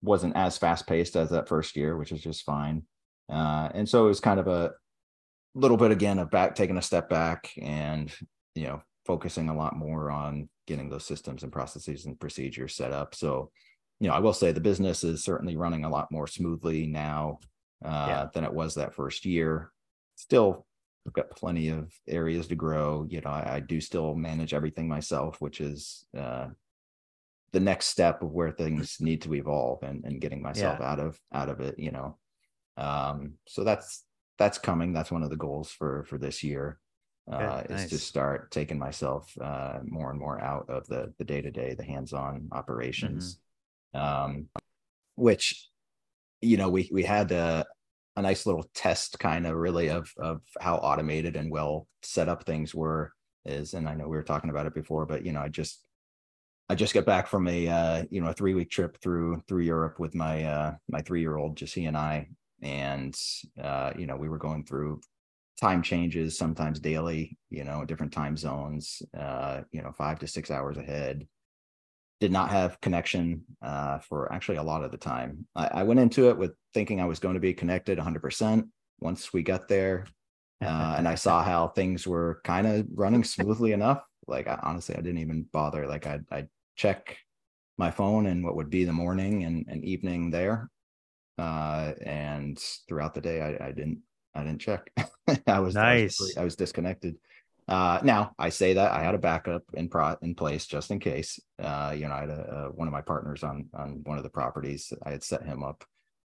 wasn't as fast paced as that first year, which is just fine. Uh, and so it was kind of a little bit again of back taking a step back and you know focusing a lot more on getting those systems and processes and procedures set up. So you know i will say the business is certainly running a lot more smoothly now uh, Yeah. than it was that first year. Still we've got plenty of areas to grow. You know i, I do still manage everything myself which is uh, the next step of where things need to evolve and, and getting myself out of out of it you know. Um so that's that's coming. That's one of the goals for for this year uh is to start taking myself uh more and more out of the the day-to-day the hands-on operations. Um which you know we we had a a nice little test kind of really of of how automated and well set up things were is and i know we were talking about it before but you know i just I just got back from a uh, you know a three week trip through through Europe with my uh, my three year old, just he and I, and uh, you know we were going through time changes, sometimes daily, you know, different time zones, uh, you know, five to six hours ahead. Did not have connection uh, for actually a lot of the time. I, I went into it with thinking I was going to be connected 100%. Once we got there, uh, and I saw how things were kind of running smoothly enough. Like I, honestly, I didn't even bother. Like I I check my phone and what would be the morning and, and evening there, uh, and throughout the day I, I didn't I didn't check. I was I was, Nice. I was disconnected. Uh, now I say that I had a backup in pro in place just in case. Uh, you know, I had a, a, one of my partners on on one of the properties. I had set him up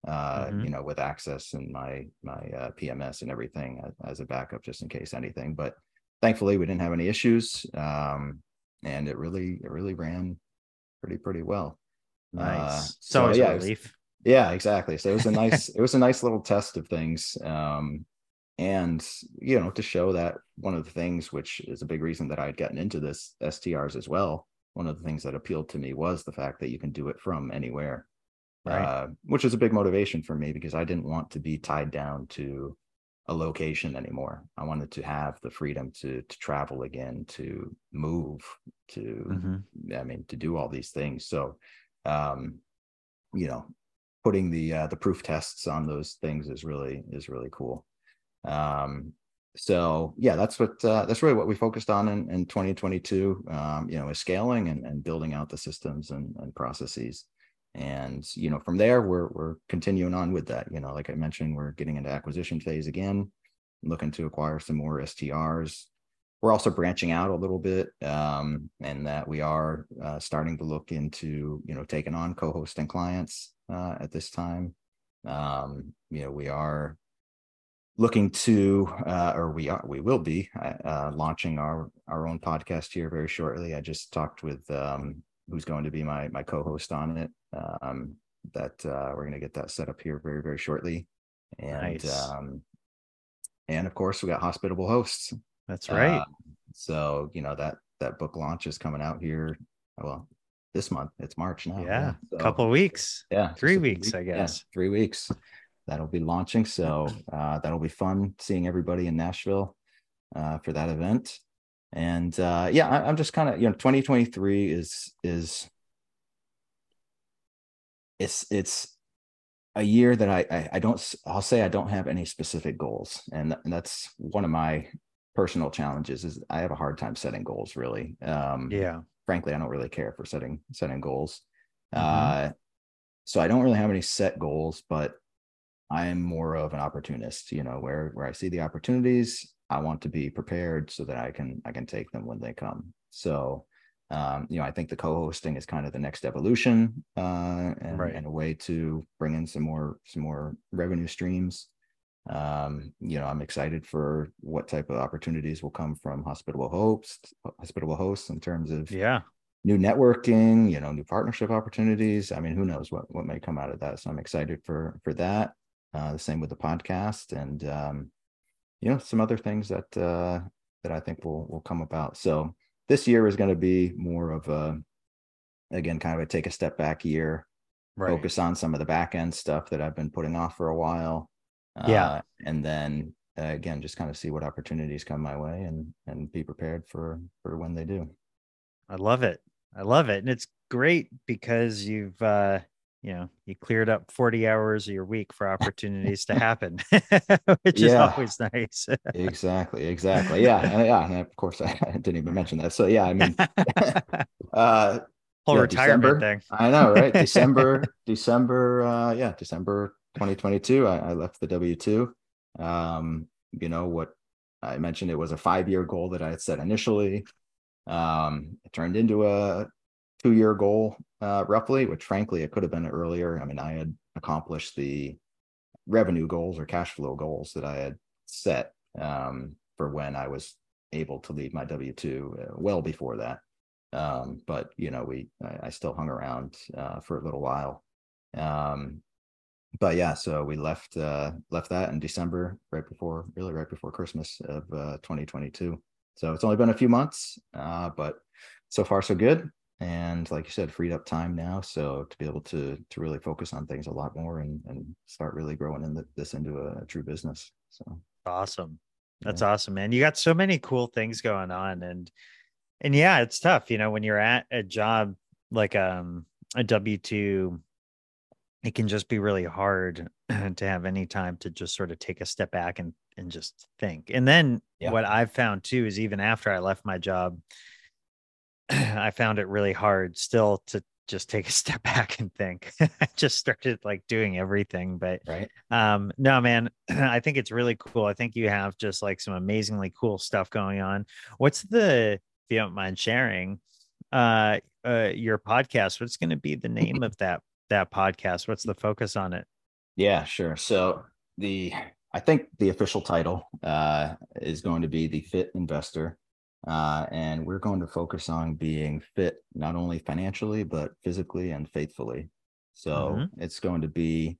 uh Mhm. you know with access and my my uh, pms and everything as, a backup just in case anything but thankfully we didn't have any issues um and it really it really ran pretty pretty well nice. Uh, it's so, yeah, was- yeah exactly so it was a nice it was a nice little test of things um and you know to show that one of the things which is a big reason that i had gotten into this strs as well one of the things that appealed to me was the fact that you can do it from anywhere Right. uh, which is a big motivation for me because I didn't want to be tied down to a location anymore. I wanted to have the freedom to to travel again, to move, to Mhm. I mean, to do all these things. So, um, you know, putting the uh, the proof tests on those things is really is really cool. Um, so yeah, that's what uh, that's really what we focused on in, in 2022. Um, you know, is scaling and, and building out the systems and, and processes. And you know from there we're we're continuing on with that. You know like i mentioned we're getting into acquisition phase again looking to acquire some more strs we're also branching out a little bit um, and that we are uh, starting to look into you know taking on co-hosting clients uh, at this time. Um, you know we are looking to uh, or we are we will be uh, launching our our own podcast here very shortly. I just talked with um, who's going to be my my co-host on it um, that uh, we're going to get that set up here very very shortly. And nice. um, and of course we got hospitable hosts. That's right. Uh, so you know that that book launch is coming out here well this month. It's march now yeah, yeah. So, couple weeks. Yeah three weeks week, i guess. yeah, three weeks that'll be launching so uh, that'll be fun seeing everybody in nashville uh, for that event and uh, yeah I, i'm just kind of you know 2023 is is it's it's a year that I, I, I don't I'll say I don't have any specific goals, and, and that's one of my personal challenges. Is I have a hard time setting goals. Really, um, yeah. Frankly, I don't really care for setting setting goals. Mm-hmm. Uh, so I don't really have any set goals, but I am more of an opportunist. You know, where where I see the opportunities, I want to be prepared so that I can I can take them when they come. So um, you know, I think the co-hosting is kind of the next evolution uh, and, right. and, a way to bring in some more some more revenue streams. Um, you know, I'm excited for what type of opportunities will come from hospitable hosts, hospitable hosts in terms of yeah new networking, you know, new partnership opportunities. I mean, who knows what what may come out of that? So I'm excited for for that. Uh, the same with the podcast and um, you know some other things that uh, that I think will will come about. So this year is going to be more of a again kind of a take a step back year right. focus on some of the back end stuff that i've been putting off for a while yeah uh, and then uh, again just kind of see what opportunities come my way and and be prepared for for when they do i love it i love it and it's great because you've uh you know you cleared up 40 hours of your week for opportunities to happen which yeah, is always nice. Exactly exactly. Yeah and, yeah and of course I, didn't even mention that. So yeah i mean uh whole yeah, retirement December, thing. I know right? December december uh yeah december 2022 I, I left the w2 um you know what i mentioned it was a five year goal that i had set initially. Um it turned into a two year goal uh, roughly, which frankly, it could have been earlier. I mean, I had accomplished the revenue goals or cash flow goals that I had set um, for when I was able to leave my W 2 uh, well before that. Um, but, you know, we, I, I still hung around uh, for a little while. Um, but yeah, so we left uh, left that in December, right before, really right before Christmas of uh, 2022. So it's only been a few months, uh, but so far so good and like you said freed up time now so to be able to to really focus on things a lot more and and start really growing in the, this into a, a, true business so awesome that's yeah. awesome man you got so many cool things going on and and yeah it's tough you know when you're at a job like um a w2 it can just be really hard to have any time to just sort of take a step back and and just think and then yeah. what i've found too is even after i left my job I found it really hard still to just take a step back and think. I just started like doing everything, but right. Um, no, man, I think it's really cool. I think you have just like some amazingly cool stuff going on. What's the, if you don't mind sharing, uh, uh, your podcast? What's going to be the name of that that podcast? What's the focus on it? Yeah, sure. So the I think the official title uh, is going to be the Fit Investor uh, and we're going to focus on being fit, not only financially, but physically and faithfully. So mm-hmm. it's going to be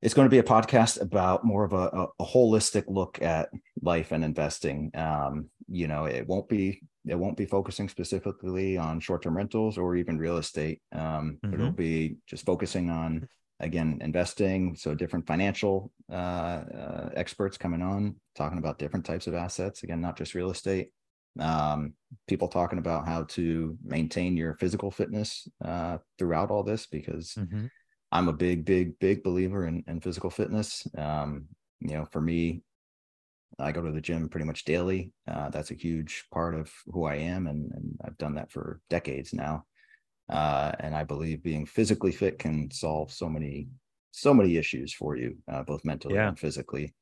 it's going to be a podcast about more of a, a, holistic look at life and investing. Um, you know, it won't be it won't be focusing specifically on short-term rentals or even real estate. Um, mm-hmm. It'll be just focusing on again investing. So different financial uh, uh, experts coming on talking about different types of assets. Again, not just real estate um, people talking about how to maintain your physical fitness uh, throughout all this because mm-hmm. I'm a big, big, big believer in, in physical fitness. Um, you know, for me, I go to the gym pretty much daily. Uh, that's a huge part of who I am, and, and I've done that for decades now. Uh, and I believe being physically fit can solve so many, so many issues for you, uh, both mentally yeah. and physically.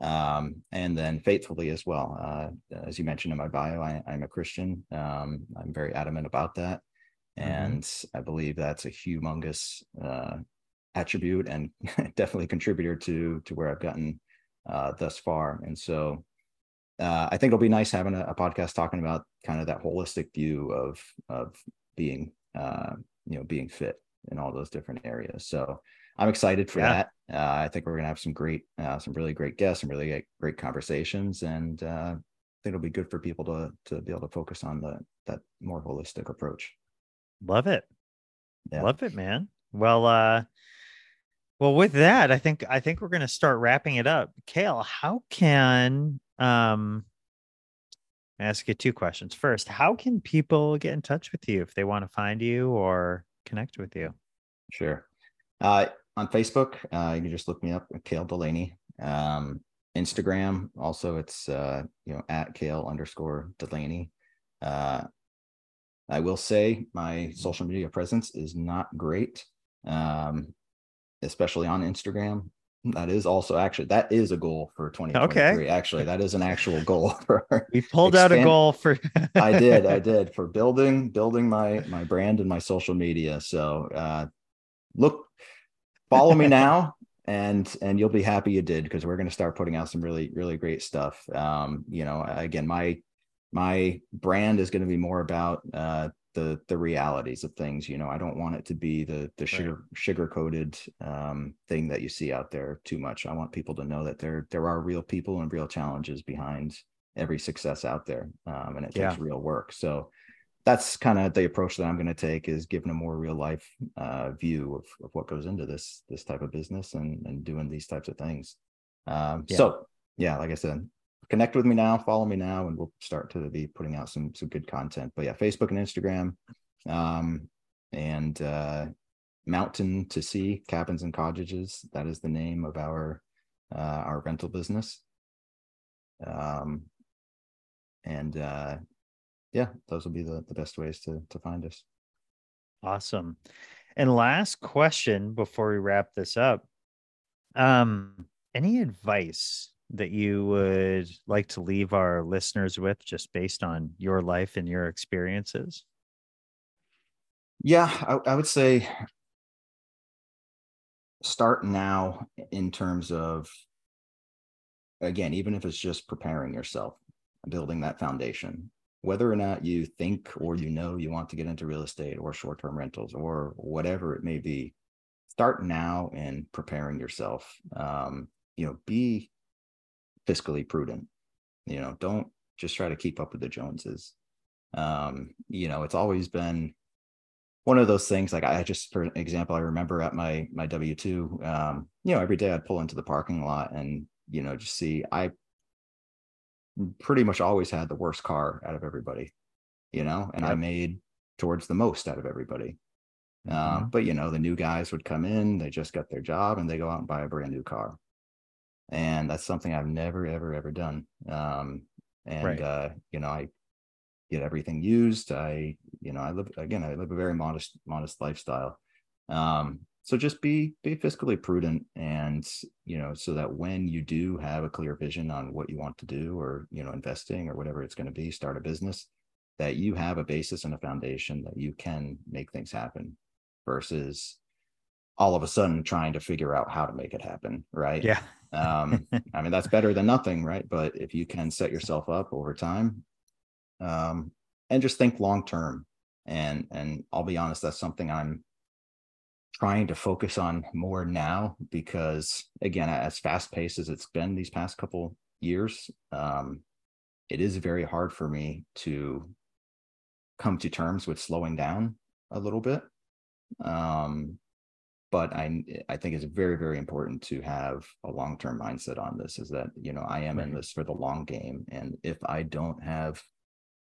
Um, and then faithfully as well. Uh, as you mentioned in my bio, I, am a Christian. Um, I'm very adamant about that. Mm-hmm. And mm-hmm. I believe that's a humongous uh, attribute and definitely contributor to to where I've gotten uh, thus far. And so uh, I think it'll be nice having a, a, podcast talking about kind of that holistic view of of being uh, you know being fit in all those different areas. So I'm excited for yeah. that. Uh, I think we're gonna have some great, uh, some really great guests, some really great conversations, and uh, I think it'll be good for people to to be able to focus on the that more holistic approach. Love it, yeah. love it, man. Well, uh, well, with that, I think I think we're gonna start wrapping it up. Cale, how can um ask you two questions. First, how can people get in touch with you if they want to find you or connect with you? Sure. Uh, on Facebook, uh, you can just look me up, Cale Delaney. Um, Instagram, also it's uh, you know at Cale underscore Delaney. Uh, I will say my social media presence is not great, um, especially on Instagram. That is also actually that is a goal for 2023. Okay. Actually, that is an actual goal for we pulled expand- out a goal for I did, I did for building building my my brand and my social media. So uh look follow me now and and you'll be happy you did because we're going to start putting out some really really great stuff um you know again my my brand is going to be more about uh the the realities of things you know i don't want it to be the the sugar right. sugar coated um thing that you see out there too much i want people to know that there there are real people and real challenges behind every success out there um and it takes yeah. real work so that's kind of the approach that I'm going to take is giving a more real life uh, view of, of what goes into this this type of business and and doing these types of things. Um, yeah. So yeah, like I said, connect with me now, follow me now, and we'll start to be putting out some some good content. But yeah, Facebook and Instagram, um, and uh, Mountain to Sea Cabins and Cottages. That is the name of our uh, our rental business. Um, and uh, yeah, those will be the, the best ways to to find us. Awesome. And last question before we wrap this up. Um, any advice that you would like to leave our listeners with just based on your life and your experiences? Yeah, I, I would say start now in terms of again, even if it's just preparing yourself, building that foundation whether or not you think or you know you want to get into real estate or short term rentals or whatever it may be, start now in preparing yourself. Um, you know, be fiscally prudent. You know, don't just try to keep up with the Joneses. Um, you know, it's always been one of those things like I just for example, I remember at my my W two, um, you know, every day I'd pull into the parking lot and you know just see I pretty much always had the worst car out of everybody, you know, and yep. I made towards the most out of everybody. Um, mm-hmm. but you know, the new guys would come in, they just got their job and they go out and buy a brand new car. And that's something I've never, ever, ever done. Um, and, right. uh, you know, I get everything used. I, you know, I live, again, I live a very modest, modest lifestyle. Um, so just be be fiscally prudent and you know so that when you do have a clear vision on what you want to do or you know investing or whatever it's going to be start a business that you have a basis and a foundation that you can make things happen versus all of a sudden trying to figure out how to make it happen right? Yeah. Um i mean that's better than nothing right? But if you can set yourself up over time um and just think long term. And and i'll be honest that's something i'm trying to focus on more now because again as fast paced as it's been these past couple years um, it is very hard for me to come to terms with slowing down a little bit. Um, but i i think it's very very important to have a long-term mindset on this is that you know i am right. in this for the long game. And if i don't have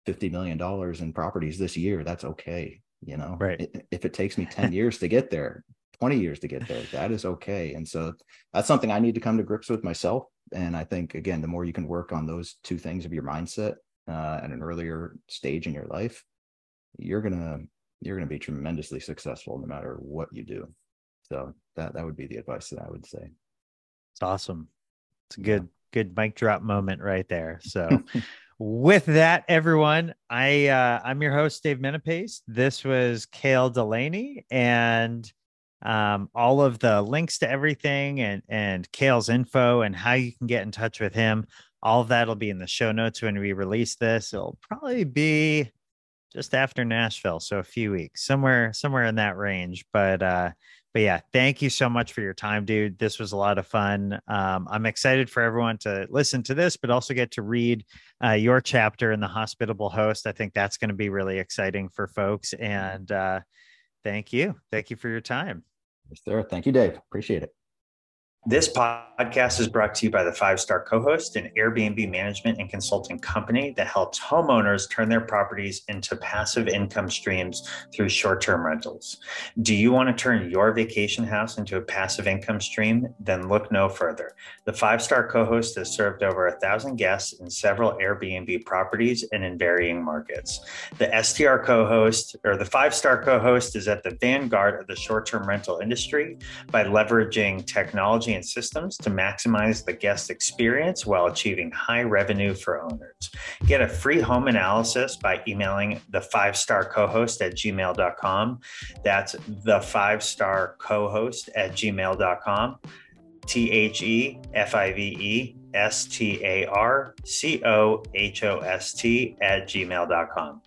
50 million dollars in properties this year that's okay you know right if it takes me 10 years to get there 20 years to get there that is okay and so that's something i need to come to grips with myself and i think again the more you can work on those two things of your mindset uh, at an earlier stage in your life you're gonna you're going to be tremendously successful no matter what you do. So that that would be the advice that I would say. It's awesome. It's a good good mic drop moment right there. So with that, everyone, I uh, I'm your host Dave Menapace. This was Cale Delaney, and um, all of the links to everything and and Cale's info and how you can get in touch with him. All of that will be in the show notes when we release this. It'll probably be just after Nashville, so a few weeks, somewhere somewhere in that range. But uh, but yeah, thank you so much for your time, dude. This was a lot of fun. Um, I'm excited for everyone to listen to this, but also get to read uh, your chapter in the hospitable host. I think that's going to be really exciting for folks. And uh, thank you, thank you for your time. Yes, sir. Thank you, Dave. Appreciate it. This podcast is brought to you by the Five Star Co host, an Airbnb management and consulting company that helps homeowners turn their properties into passive income streams through short term rentals. Do you want to turn your vacation house into a passive income stream? Then look no further. The Five Star Co host has served over a thousand guests in several Airbnb properties and in varying markets. The STR co host or the Five Star Co host is at the vanguard of the short term rental industry by leveraging and systems to maximize the guest experience while achieving high revenue for owners. Get a free home analysis by emailing the five star co host at gmail.com. That's the five star co host at gmail.com. T H E F I V E S T A R C O H O S T at gmail.com.